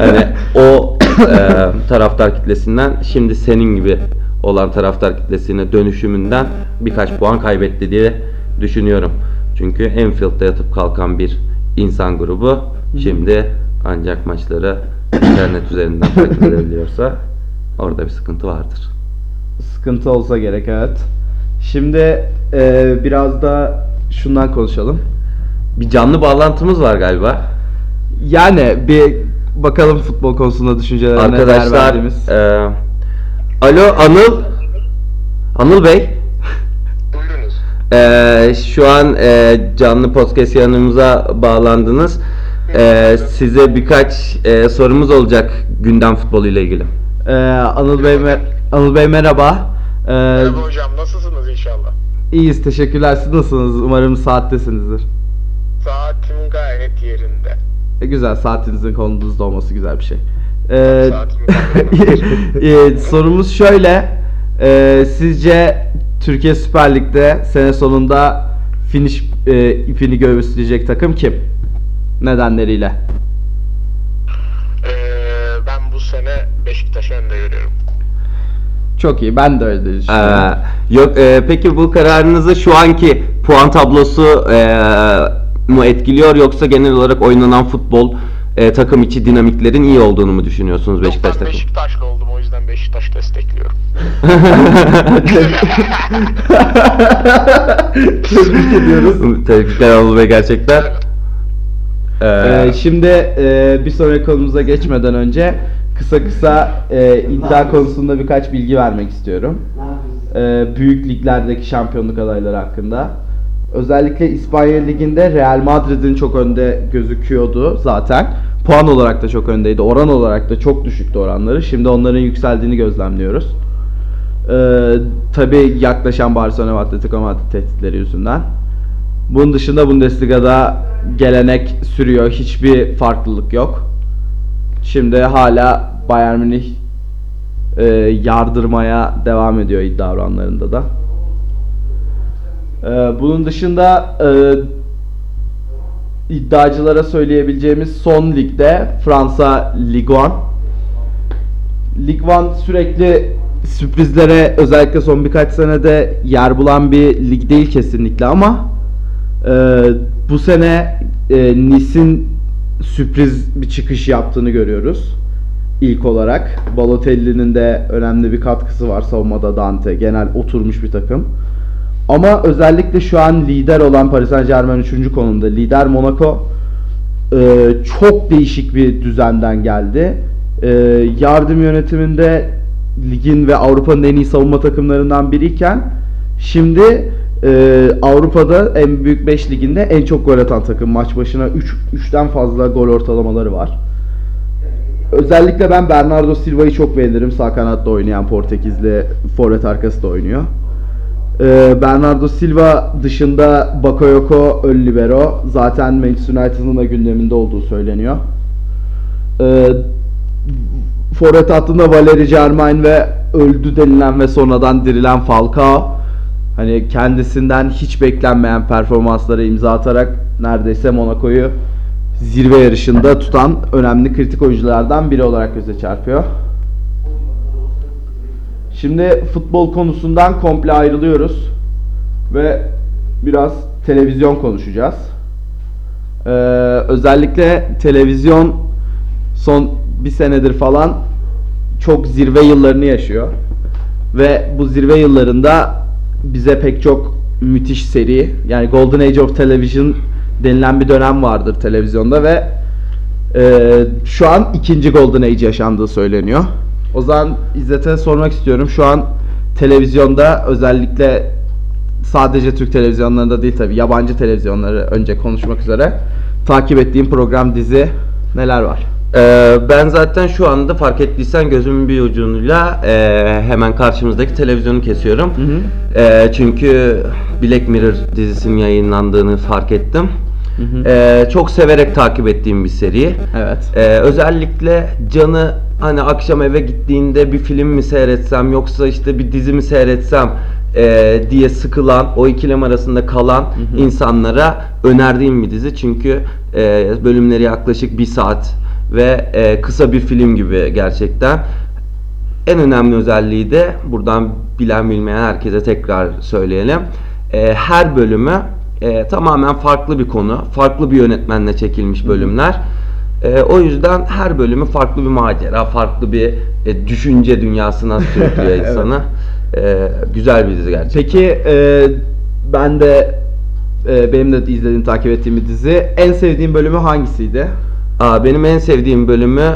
Speaker 3: yani o e, taraftar kitlesinden şimdi senin gibi olan taraftar kitlesine dönüşümünden birkaç puan kaybetti diye düşünüyorum. Çünkü Enfield'da yatıp kalkan bir insan grubu şimdi ancak maçları internet üzerinden takip edebiliyorsa orada bir sıkıntı vardır.
Speaker 2: Sıkıntı olsa gerek evet. Şimdi e, biraz da şundan konuşalım.
Speaker 3: Bir canlı bağlantımız var galiba.
Speaker 2: Yani bir bakalım futbol konusunda düşüncelerine değer
Speaker 3: Arkadaşlar
Speaker 2: verdiğimiz.
Speaker 3: e, Alo Anıl Anıl Bey
Speaker 1: Buyurunuz.
Speaker 3: Ee, şu an e, canlı podcast yanımıza bağlandınız. Ee, size birkaç e, sorumuz olacak gündem futbolu ile ilgili.
Speaker 2: Ee, Anıl Bey mer- Anıl Bey merhaba. Ee,
Speaker 1: Merhaba hocam, nasılsınız inşallah?
Speaker 2: iyiyiz teşekkürler. Siz nasılsınız? Umarım saattesinizdir.
Speaker 1: Saatim gayet yerinde.
Speaker 2: E, güzel saatinizin kolunuzda olması güzel bir şey. Ee, e, sorumuz şöyle. Ee, sizce Türkiye Süper Lig'de sene sonunda finish e, ipini göğüsleyecek takım kim? Nedenleriyle.
Speaker 1: Ee, ben bu sene Beşiktaş'ı önde görüyorum.
Speaker 2: Çok iyi. Ben de öyle
Speaker 3: Ee,
Speaker 2: düşünüyorum.
Speaker 3: yok e, peki bu kararınızı şu anki puan tablosu e, mu etkiliyor yoksa genel olarak oynanan futbol e, takım içi dinamiklerin iyi olduğunu mu düşünüyorsunuz Beşiktaş
Speaker 1: Yok, ben
Speaker 3: takımı?
Speaker 1: Beşiktaşlı oldum o yüzden Beşiktaş destekliyorum.
Speaker 2: Tebrik ediyoruz.
Speaker 3: Tebrikler Anıl Bey gerçekten. Ee,
Speaker 2: Ee, şimdi e, bir sonraki konumuza geçmeden önce kısa kısa e, iddia konusunda birkaç bilgi vermek istiyorum. Ee, büyük liglerdeki şampiyonluk adayları hakkında. Özellikle İspanya Ligi'nde Real Madrid'in çok önde gözüküyordu zaten. Puan olarak da çok öndeydi. Oran olarak da çok düşüktü oranları. Şimdi onların yükseldiğini gözlemliyoruz. Ee, Tabi yaklaşan Barcelona ve Atletico Madrid tehditleri yüzünden. Bunun dışında Bundesliga'da gelenek sürüyor. Hiçbir farklılık yok. Şimdi hala Bayern Münih e, yardırmaya devam ediyor iddia oranlarında da. E, bunun dışında e, iddiacılara söyleyebileceğimiz son ligde Fransa Ligue 1. Ligue 1 sürekli sürprizlere özellikle son birkaç senede yer bulan bir lig değil kesinlikle ama e, bu sene e, Nice'in sürpriz bir çıkış yaptığını görüyoruz. İlk olarak Balotelli'nin de önemli bir katkısı var savunmada Dante. Genel oturmuş bir takım. Ama özellikle şu an lider olan Paris Saint Germain 3. konumda. Lider Monaco e, çok değişik bir düzenden geldi. E, yardım yönetiminde ligin ve Avrupa'nın en iyi savunma takımlarından biriyken şimdi e, Avrupa'da en büyük 5 liginde en çok gol atan takım. Maç başına 3 3'ten fazla gol ortalamaları var. Özellikle ben Bernardo Silva'yı çok beğenirim. Sağ kanatta oynayan Portekizli forvet arkası da oynuyor. Ee, Bernardo Silva dışında Bakayoko ön libero. Zaten Manchester United'ın da gündeminde olduğu söyleniyor. Ee, Forvet hattında Valeri Germain ve öldü denilen ve sonradan dirilen Falcao. Hani kendisinden hiç beklenmeyen performanslara imza atarak neredeyse Monaco'yu zirve yarışında tutan önemli kritik oyunculardan biri olarak göze çarpıyor. Şimdi futbol konusundan komple ayrılıyoruz ve biraz televizyon konuşacağız. Ee, özellikle televizyon son bir senedir falan çok zirve yıllarını yaşıyor. Ve bu zirve yıllarında bize pek çok müthiş seri yani Golden Age of Television denilen bir dönem vardır televizyonda ve e, şu an ikinci Golden Age yaşandığı söyleniyor. O zaman İzzet'e sormak istiyorum. Şu an televizyonda özellikle sadece Türk televizyonlarında değil tabi yabancı televizyonları önce konuşmak üzere takip ettiğim program dizi neler var?
Speaker 3: Ee, ben zaten şu anda fark ettiysen gözümün bir ucuyla e, hemen karşımızdaki televizyonu kesiyorum.
Speaker 2: hı.
Speaker 3: E, çünkü Black Mirror dizisinin yayınlandığını fark ettim.
Speaker 2: hı.
Speaker 3: E, çok severek takip ettiğim bir seri.
Speaker 2: Evet.
Speaker 3: Ee, özellikle Can'ı hani akşam eve gittiğinde bir film mi seyretsem yoksa işte bir dizi mi seyretsem e, diye sıkılan o ikilem arasında kalan insanlara önerdiğim bir dizi çünkü e, bölümleri yaklaşık bir saat ve e, kısa bir film gibi gerçekten. En önemli özelliği de buradan bilen bilmeyen herkese tekrar söyleyelim. E, her bölümü e, tamamen farklı bir konu, farklı bir yönetmenle çekilmiş bölümler. E, o yüzden her bölümü farklı bir macera, farklı bir e, düşünce dünyasına sürüklüyor
Speaker 2: Evet.
Speaker 3: insanı. E, güzel bir dizi gerçekten.
Speaker 2: Peki e, ben de e, benim de izlediğim takip ettiğim bir dizi. En sevdiğim bölümü hangisiydi?
Speaker 3: Benim en sevdiğim bölümü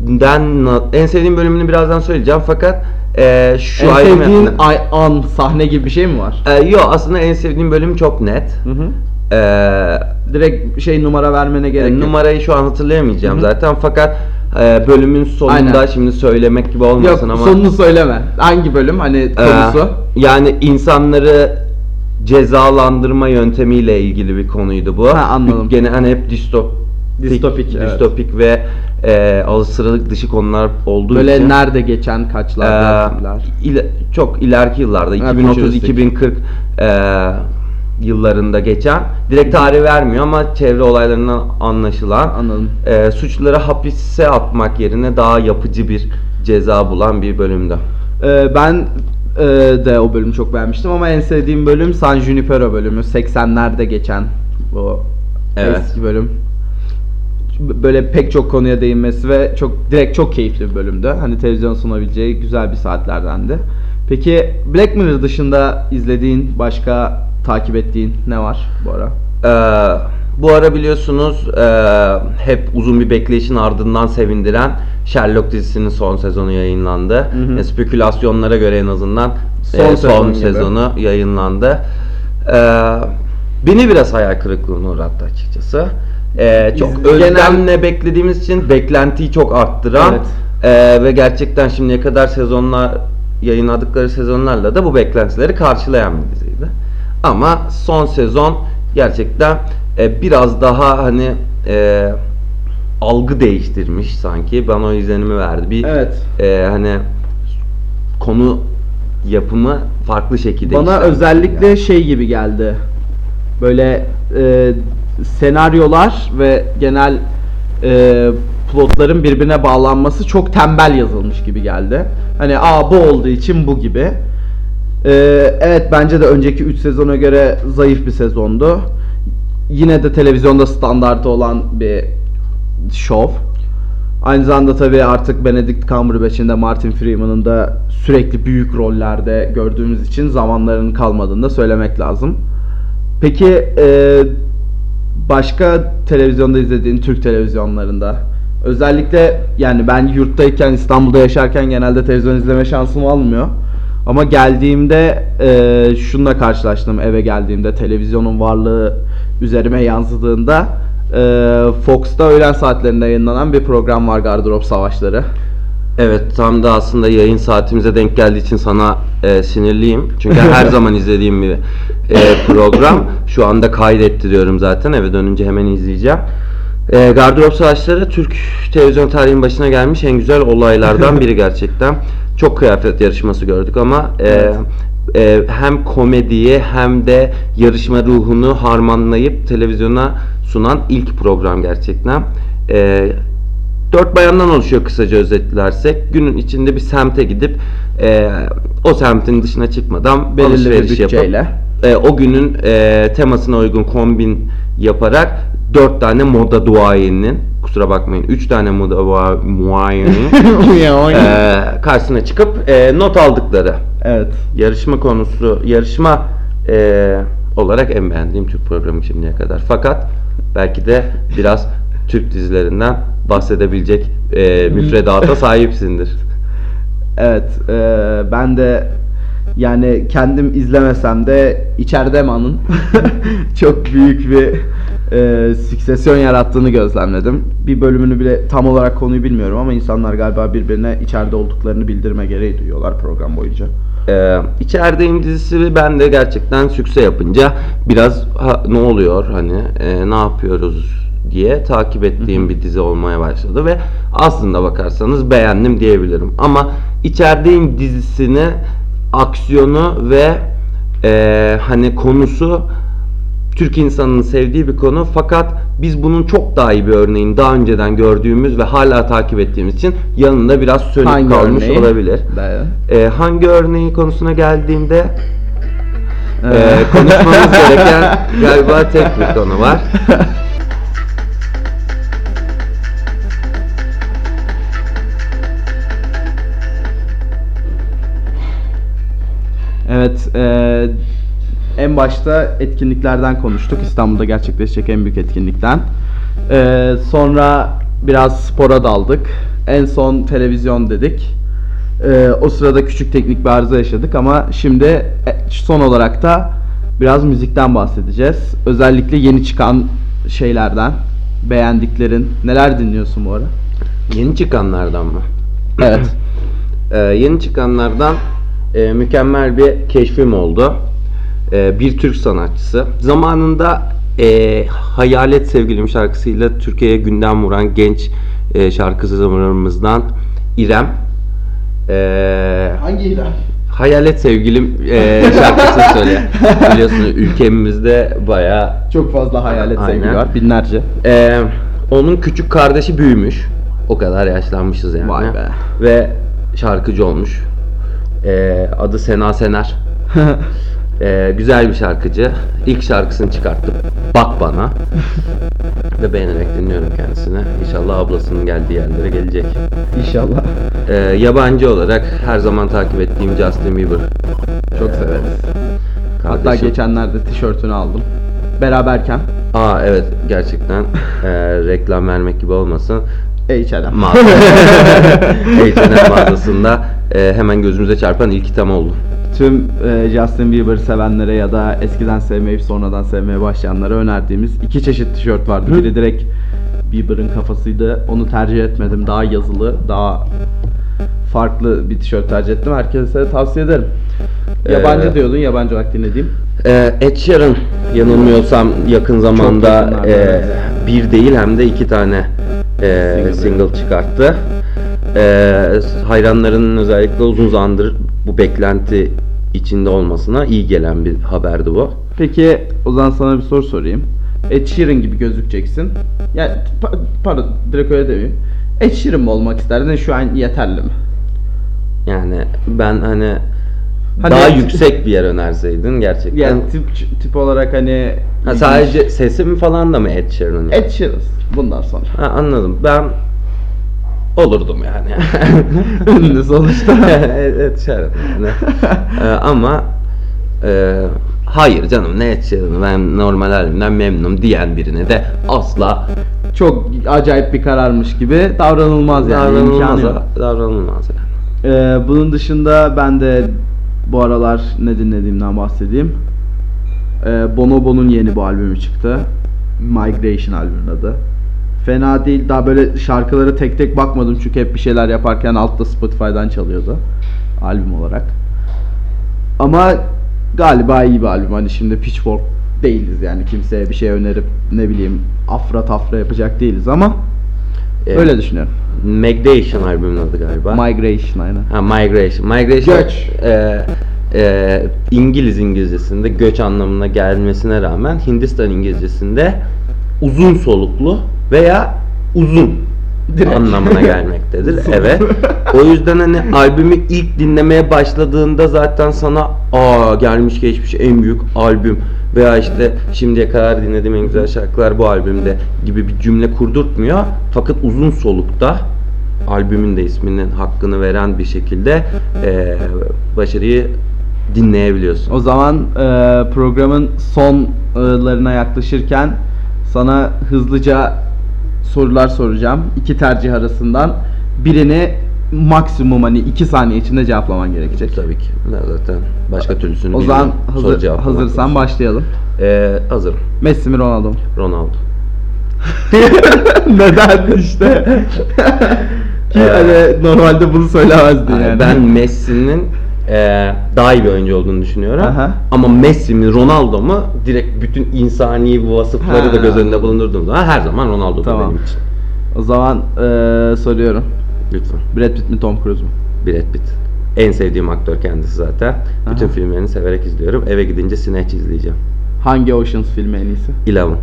Speaker 3: den en sevdiğim bölümünü birazdan söyleyeceğim fakat e, şu
Speaker 2: en
Speaker 3: ayrım
Speaker 2: sevdiğin ay, an, sahne gibi bir şey mi var?
Speaker 3: E, yok aslında en sevdiğim bölüm çok net.
Speaker 2: Hı hı.
Speaker 3: E,
Speaker 2: Direkt şey numara vermene gerek yok.
Speaker 3: numarayı şu an hatırlayamayacağım
Speaker 2: Hı hı.
Speaker 3: zaten fakat e, bölümün sonunda
Speaker 2: Aynen.
Speaker 3: şimdi söylemek gibi
Speaker 2: Yok
Speaker 3: olmasın ama
Speaker 2: sonunu söyleme. Hangi bölüm? Hani
Speaker 3: e,
Speaker 2: konusu?
Speaker 3: yani insanları cezalandırma yöntemiyle ilgili bir konuydu bu.
Speaker 2: Ha, anladım.
Speaker 3: Gene hani hep distopik,
Speaker 2: Distopik, evet.
Speaker 3: distopik ve e, alıştırılık dışı konular olduğu
Speaker 2: Böyle
Speaker 3: için
Speaker 2: nerede geçen kaçlarda
Speaker 3: e, ile- çok ileriki yıllarda
Speaker 2: Ha,
Speaker 3: 2030-2040 e, yıllarında geçen direkt tarih vermiyor ama çevre olaylarından anlaşılan
Speaker 2: Anladım.
Speaker 3: e, suçluları hapise atmak yerine daha yapıcı bir ceza bulan bir bölümdü.
Speaker 2: Ee, ben e, de o bölümü çok beğenmiştim ama en sevdiğim bölüm San Junipero bölümü. 80'lerde geçen bu
Speaker 3: Evet.
Speaker 2: eski bölüm. Böyle pek çok konuya değinmesi ve çok direkt çok keyifli bir bölümdü. Hani televizyon sunabileceği güzel bir saatlerdendi. Peki Black Mirror dışında izlediğin, başka takip ettiğin ne var bu ara?
Speaker 3: Ee, bu ara biliyorsunuz e, hep uzun bir bekleyişin ardından sevindiren Sherlock dizisinin son sezonu yayınlandı.
Speaker 2: Hı hı.
Speaker 3: E, spekülasyonlara göre en azından
Speaker 2: Son
Speaker 3: e, son
Speaker 2: sezon gibi.
Speaker 3: sezonu yayınlandı. Ee, beni biraz hayal kırıklığına uğrattı açıkçası. Ee, çok
Speaker 2: Biz genel-
Speaker 3: özlemle beklediğimiz için beklentiyi çok arttıran
Speaker 2: Evet.
Speaker 3: e, ve gerçekten şimdiye kadar sezonlar yayınladıkları sezonlarla da bu beklentileri karşılayan bir diziydi. Ama son sezon gerçekten e, biraz daha hani e, algı değiştirmiş sanki. Bana o izlenimi verdi. Bir
Speaker 2: Evet.
Speaker 3: e, hani konu yapımı farklı şekilde
Speaker 2: Bana özellikle
Speaker 3: yani.
Speaker 2: şey gibi geldi. Böyle e, senaryolar ve genel e, plotların birbirine bağlanması çok tembel yazılmış gibi geldi. Hani aa bu olduğu için bu gibi. E, evet bence de önceki 3 sezona göre zayıf bir sezondu. Yine de televizyonda standartı olan bir şov. Aynı zamanda tabii artık Benedict Cumberbatch'in de Martin Freeman'ın da sürekli büyük rollerde gördüğümüz için zamanlarının kalmadığını da söylemek lazım. Peki e, başka televizyonda izlediğin Türk televizyonlarında özellikle yani ben yurttayken İstanbul'da yaşarken genelde televizyon izleme şansım olmuyor. Ama geldiğimde e, şununla karşılaştım eve geldiğimde televizyonun varlığı üzerime yansıdığında e, Fox'ta öğlen saatlerinde yayınlanan bir program var Gardırop Savaşları.
Speaker 3: Evet tam da aslında yayın saatimize denk geldiği için sana e, sinirliyim. Çünkü her zaman izlediğim bir e, program. Şu anda kaydettiriyorum zaten eve dönünce hemen izleyeceğim. E, Gardırop Savaşları Türk televizyon tarihinin başına gelmiş en güzel olaylardan biri gerçekten. Çok kıyafet yarışması gördük ama e,
Speaker 2: Evet.
Speaker 3: e, hem komediyi hem de yarışma ruhunu harmanlayıp televizyona sunan ilk program gerçekten. E, Dört bayandan oluşuyor kısaca özetlersek. Günün içinde bir semte gidip e, o semtin dışına çıkmadan
Speaker 2: Belirli bir
Speaker 3: alışveriş
Speaker 2: bütçeyle.
Speaker 3: yapıp e, o günün e, temasına uygun kombin yaparak dört tane moda duayeninin kusura bakmayın üç tane moda dua- muayenin e, karşısına çıkıp e, not aldıkları
Speaker 2: evet.
Speaker 3: yarışma konusu yarışma e, olarak en beğendiğim Türk programı şimdiye kadar. Fakat belki de biraz Türk dizilerinden bahsedebilecek e, müfredata sahipsindir.
Speaker 2: Evet, e, ben de yani kendim izlemesem de içeride Man'ın çok büyük bir e, süksesyon yarattığını gözlemledim. Bir bölümünü bile tam olarak konuyu bilmiyorum ama insanlar galiba birbirine içeride olduklarını bildirme gereği duyuyorlar program boyunca.
Speaker 3: Ee, içerideyim dizisi ben de gerçekten sükse yapınca biraz ha, ne oluyor hani e, ne yapıyoruz diye takip ettiğim bir dizi olmaya başladı ve aslında bakarsanız beğendim diyebilirim. Ama içerideyim dizisini aksiyonu ve e, hani konusu Türk insanının sevdiği bir konu fakat biz bunun çok daha iyi bir örneğini daha önceden gördüğümüz ve hala takip ettiğimiz için yanında biraz sönük
Speaker 2: Hangi
Speaker 3: kalmış
Speaker 2: örneği?
Speaker 3: olabilir. Ee, hangi örneği konusuna geldiğimde
Speaker 2: Ee,
Speaker 3: e, konuşmamız gereken galiba tek bir konu var.
Speaker 2: Evet, e, en başta etkinliklerden konuştuk. İstanbul'da gerçekleşecek en büyük etkinlikten. E, sonra biraz spora daldık. En son televizyon dedik. E, o sırada küçük teknik bir arıza yaşadık ama şimdi e, son olarak da biraz müzikten bahsedeceğiz. Özellikle yeni çıkan şeylerden, beğendiklerin. Neler dinliyorsun bu ara?
Speaker 3: Yeni çıkanlardan mı?
Speaker 2: Evet.
Speaker 3: Ee, yeni çıkanlardan e, mükemmel bir keşfim oldu. Ee, bir Türk sanatçısı. Zamanında e, Hayalet Sevgilim şarkısıyla Türkiye'ye gündem vuran genç e, şarkıcılarımızdan İrem. Ee,
Speaker 2: Hangi ilan?
Speaker 3: Hayalet Sevgilim e, şarkısını söyle. Biliyorsun ülkemizde bayağı
Speaker 2: Çok fazla hayalet
Speaker 3: Aynen.
Speaker 2: sevgili var. Binlerce.
Speaker 3: Ee, onun küçük kardeşi büyümüş. O kadar yaşlanmışız yani.
Speaker 2: Vay be.
Speaker 3: Ve şarkıcı olmuş. Ee, adı Sena Sener. Ee, güzel bir şarkıcı. İlk şarkısını çıkarttı. Bak bana. Ve beğenerek dinliyorum kendisini. İnşallah ablasının geldiği yerlere gelecek.
Speaker 2: İnşallah.
Speaker 3: Ee, yabancı olarak her zaman takip ettiğim Justin Bieber.
Speaker 2: Çok severiz. Hatta
Speaker 3: Kardeşim.
Speaker 2: geçenlerde tişörtünü aldım. Beraberken
Speaker 3: Aa evet gerçekten ee, reklam vermek gibi olmasın.
Speaker 2: H&M.
Speaker 3: mağaza. H&M mağazasında e, hemen gözümüze çarpan ilk item oldu.
Speaker 2: Tüm e, Justin Bieber sevenlere ya da eskiden sevmeyip sonradan sevmeye başlayanlara önerdiğimiz iki çeşit tişört vardı. Biri direkt Bieber'ın kafasıydı. Onu tercih etmedim. Daha yazılı, daha farklı bir tişört tercih ettim. Herkese tavsiye ederim. Yabancı
Speaker 3: Ee,
Speaker 2: diyordun, yabancı olarak dinlediğim.
Speaker 3: Ee, Ed Sheeran yanılmıyorsam yakın zamanda
Speaker 2: yakınlarda,
Speaker 3: e, bir değil hem de iki tane e,
Speaker 2: Single.
Speaker 3: single çıkarttı. E, hayranlarının özellikle uzun zamandır bu beklenti içinde olmasına iyi gelen bir haberdi bu.
Speaker 2: Peki o zaman sana bir soru sorayım. Ed Sheeran gibi gözükeceksin. Yani pa- pardon direkt öyle demeyeyim. Ed Sheeran mı olmak isterdin şu an yeterli mi?
Speaker 3: Yani ben hani,
Speaker 2: Hani-
Speaker 3: daha yüksek bir yer önerseydin gerçekten.
Speaker 2: Yani tip tip olarak hani
Speaker 3: Ha, sadece sesim falan da mı Ed Sheeran'ın?
Speaker 2: Ed Sheeran bundan sonra.
Speaker 3: Ha, anladım. Ben olurdum yani.
Speaker 2: Ünlü sonuçta.
Speaker 3: Ed Sheeran yani. Ee, ama e, hayır canım ne Ed Sheeran'ı ben normal halimden memnunum diyen birine de asla
Speaker 2: Çok acayip bir kararmış gibi davranılmaz yani.
Speaker 3: davranılmaz. davranılmaz yani.
Speaker 2: Ee, bunun dışında ben de bu aralar ne dinlediğimden bahsedeyim. Ee, Bonobo'nun yeni bu albümü çıktı. Migration albümün adı. Fena değil. Daha böyle şarkıları tek tek bakmadım çünkü hep bir şeyler yaparken altta Spotify'dan çalıyordu. Albüm olarak. Ama galiba iyi bir albüm. Hani şimdi Pitchfork değiliz yani kimseye bir şey önerip ne bileyim afra tafra yapacak değiliz ama
Speaker 3: Ee,
Speaker 2: öyle düşünüyorum.
Speaker 3: Migration albümün adı galiba.
Speaker 2: Migration aynen.
Speaker 3: Ha, migration. Migration
Speaker 2: Göç.
Speaker 3: e, e, İngiliz İngilizcesinde göç anlamına gelmesine rağmen Hindistan İngilizcesinde uzun soluklu veya uzun
Speaker 2: Direkt.
Speaker 3: anlamına gelmektedir. Evet. O yüzden hani albümü ilk dinlemeye başladığında zaten sana aa gelmiş geçmiş en büyük albüm veya işte şimdiye kadar dinlediğim en güzel şarkılar bu albümde gibi bir cümle kurdurtmuyor. Fakat uzun solukta albümün de isminin hakkını veren bir şekilde eee, başarıyı dinleyebiliyorsun.
Speaker 2: O zaman e, programın sonlarına yaklaşırken sana hızlıca sorular soracağım. İki tercih arasından birini maksimum hani iki saniye içinde cevaplaman gerekecek.
Speaker 3: Tabii ki. Zaten başka türlüsünü
Speaker 2: O zaman
Speaker 3: bilmiyorum. Soru
Speaker 2: hazır,
Speaker 3: cevaplamak
Speaker 2: hazırsan
Speaker 3: lazım.
Speaker 2: başlayalım.
Speaker 3: Eee, hazırım.
Speaker 2: Messi mi Ronaldo mu?
Speaker 3: Ronaldo.
Speaker 2: Neden işte? Ki
Speaker 3: Ee,
Speaker 2: hani normalde bunu söylemezdin
Speaker 3: Yani
Speaker 2: yani.
Speaker 3: Ben Messi'nin eee, daha iyi bir oyuncu olduğunu düşünüyorum.
Speaker 2: Aha.
Speaker 3: Ama Messi mi Ronaldo mu direkt bütün insani vasıfları
Speaker 2: Ha.
Speaker 3: da göz önünde bulundurduğum zaman her zaman Ronaldo'dur
Speaker 2: Tamam.
Speaker 3: benim için.
Speaker 2: O zaman e, soruyorum.
Speaker 3: Lütfen.
Speaker 2: Brad Pitt mi Tom Cruise mu?
Speaker 3: Brad Pitt. En sevdiğim aktör kendisi zaten. Bütün
Speaker 2: Aha.
Speaker 3: filmlerini severek izliyorum. Eve gidince Snatch izleyeceğim.
Speaker 2: Hangi Oceans filmi en iyisi?
Speaker 3: Eleven.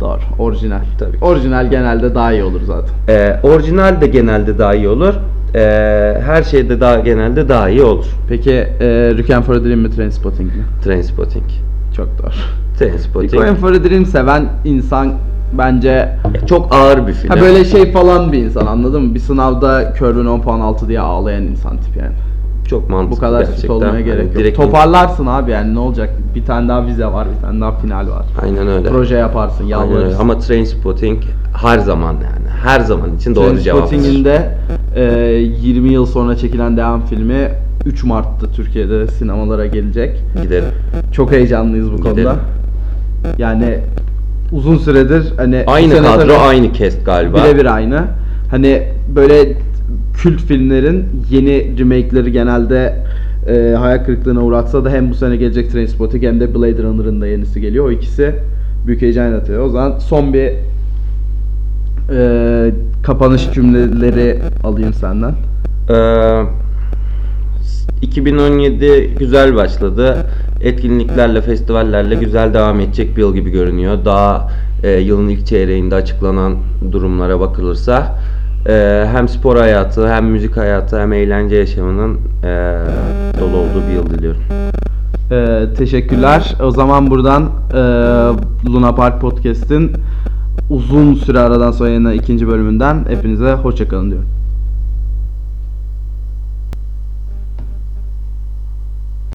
Speaker 2: Doğru. Orijinal.
Speaker 3: Tabii.
Speaker 2: Orijinal genelde daha iyi olur zaten.
Speaker 3: Ee, orijinal de genelde daha iyi olur. Ee, her şeyde daha genelde daha iyi olur.
Speaker 2: Peki e, Requiem for a Dream mi Trainspotting mi?
Speaker 3: Trainspotting.
Speaker 2: Çok doğru.
Speaker 3: Trainspotting.
Speaker 2: Requiem for a Dream seven insan bence
Speaker 3: Ya çok ağır bir film.
Speaker 2: ha böyle şey falan bir insan anladın mı? Bir sınavda körün 10 puan altı diye ağlayan insan tipi yani.
Speaker 3: çok mantıklı
Speaker 2: Bu kadar
Speaker 3: gerçekten.
Speaker 2: süt olmaya
Speaker 3: Hani
Speaker 2: gerek yok.
Speaker 3: direkt-
Speaker 2: Toparlarsın abi yani ne olacak? Bir tane daha vize var, bir tane daha final var.
Speaker 3: Aynen öyle.
Speaker 2: Proje yaparsın, yalvarırsın.
Speaker 3: Ama Trainspotting her zaman yani. Her zaman için doğru cevap.
Speaker 2: De e, 20 yıl sonra çekilen devam filmi 3 Mart'ta Türkiye'de sinemalara gelecek.
Speaker 3: Gidelim.
Speaker 2: Çok heyecanlıyız bu konuda.
Speaker 3: Gidelim.
Speaker 2: Yani uzun süredir hani bu
Speaker 3: Aynı
Speaker 2: sene
Speaker 3: kadro,
Speaker 2: tabii
Speaker 3: aynı cast galiba.
Speaker 2: Birebir aynı. Hani böyle kült filmlerin yeni remake'leri genelde e, hayal kırıklığına uğratsa da hem bu sene gelecek Trainspotting hem de Blade Runner'ın da yenisi geliyor. O ikisi büyük heyecan yaratıyor. O zaman son bir e, kapanış cümleleri alayım senden.
Speaker 3: Ee, 2017 güzel başladı. Etkinliklerle, festivallerle güzel devam edecek bir yıl gibi görünüyor. Daha e, yılın ilk çeyreğinde açıklanan durumlara bakılırsa e, hem spor hayatı, hem müzik hayatı, hem eğlence yaşamının e, dolu olduğu bir yıl diliyorum.
Speaker 2: E, teşekkürler. O zaman buradan e, Luna Park Podcast'in uzun süre aradan sonra yayınlanan ikinci bölümünden hepinize hoşçakalın diyorum.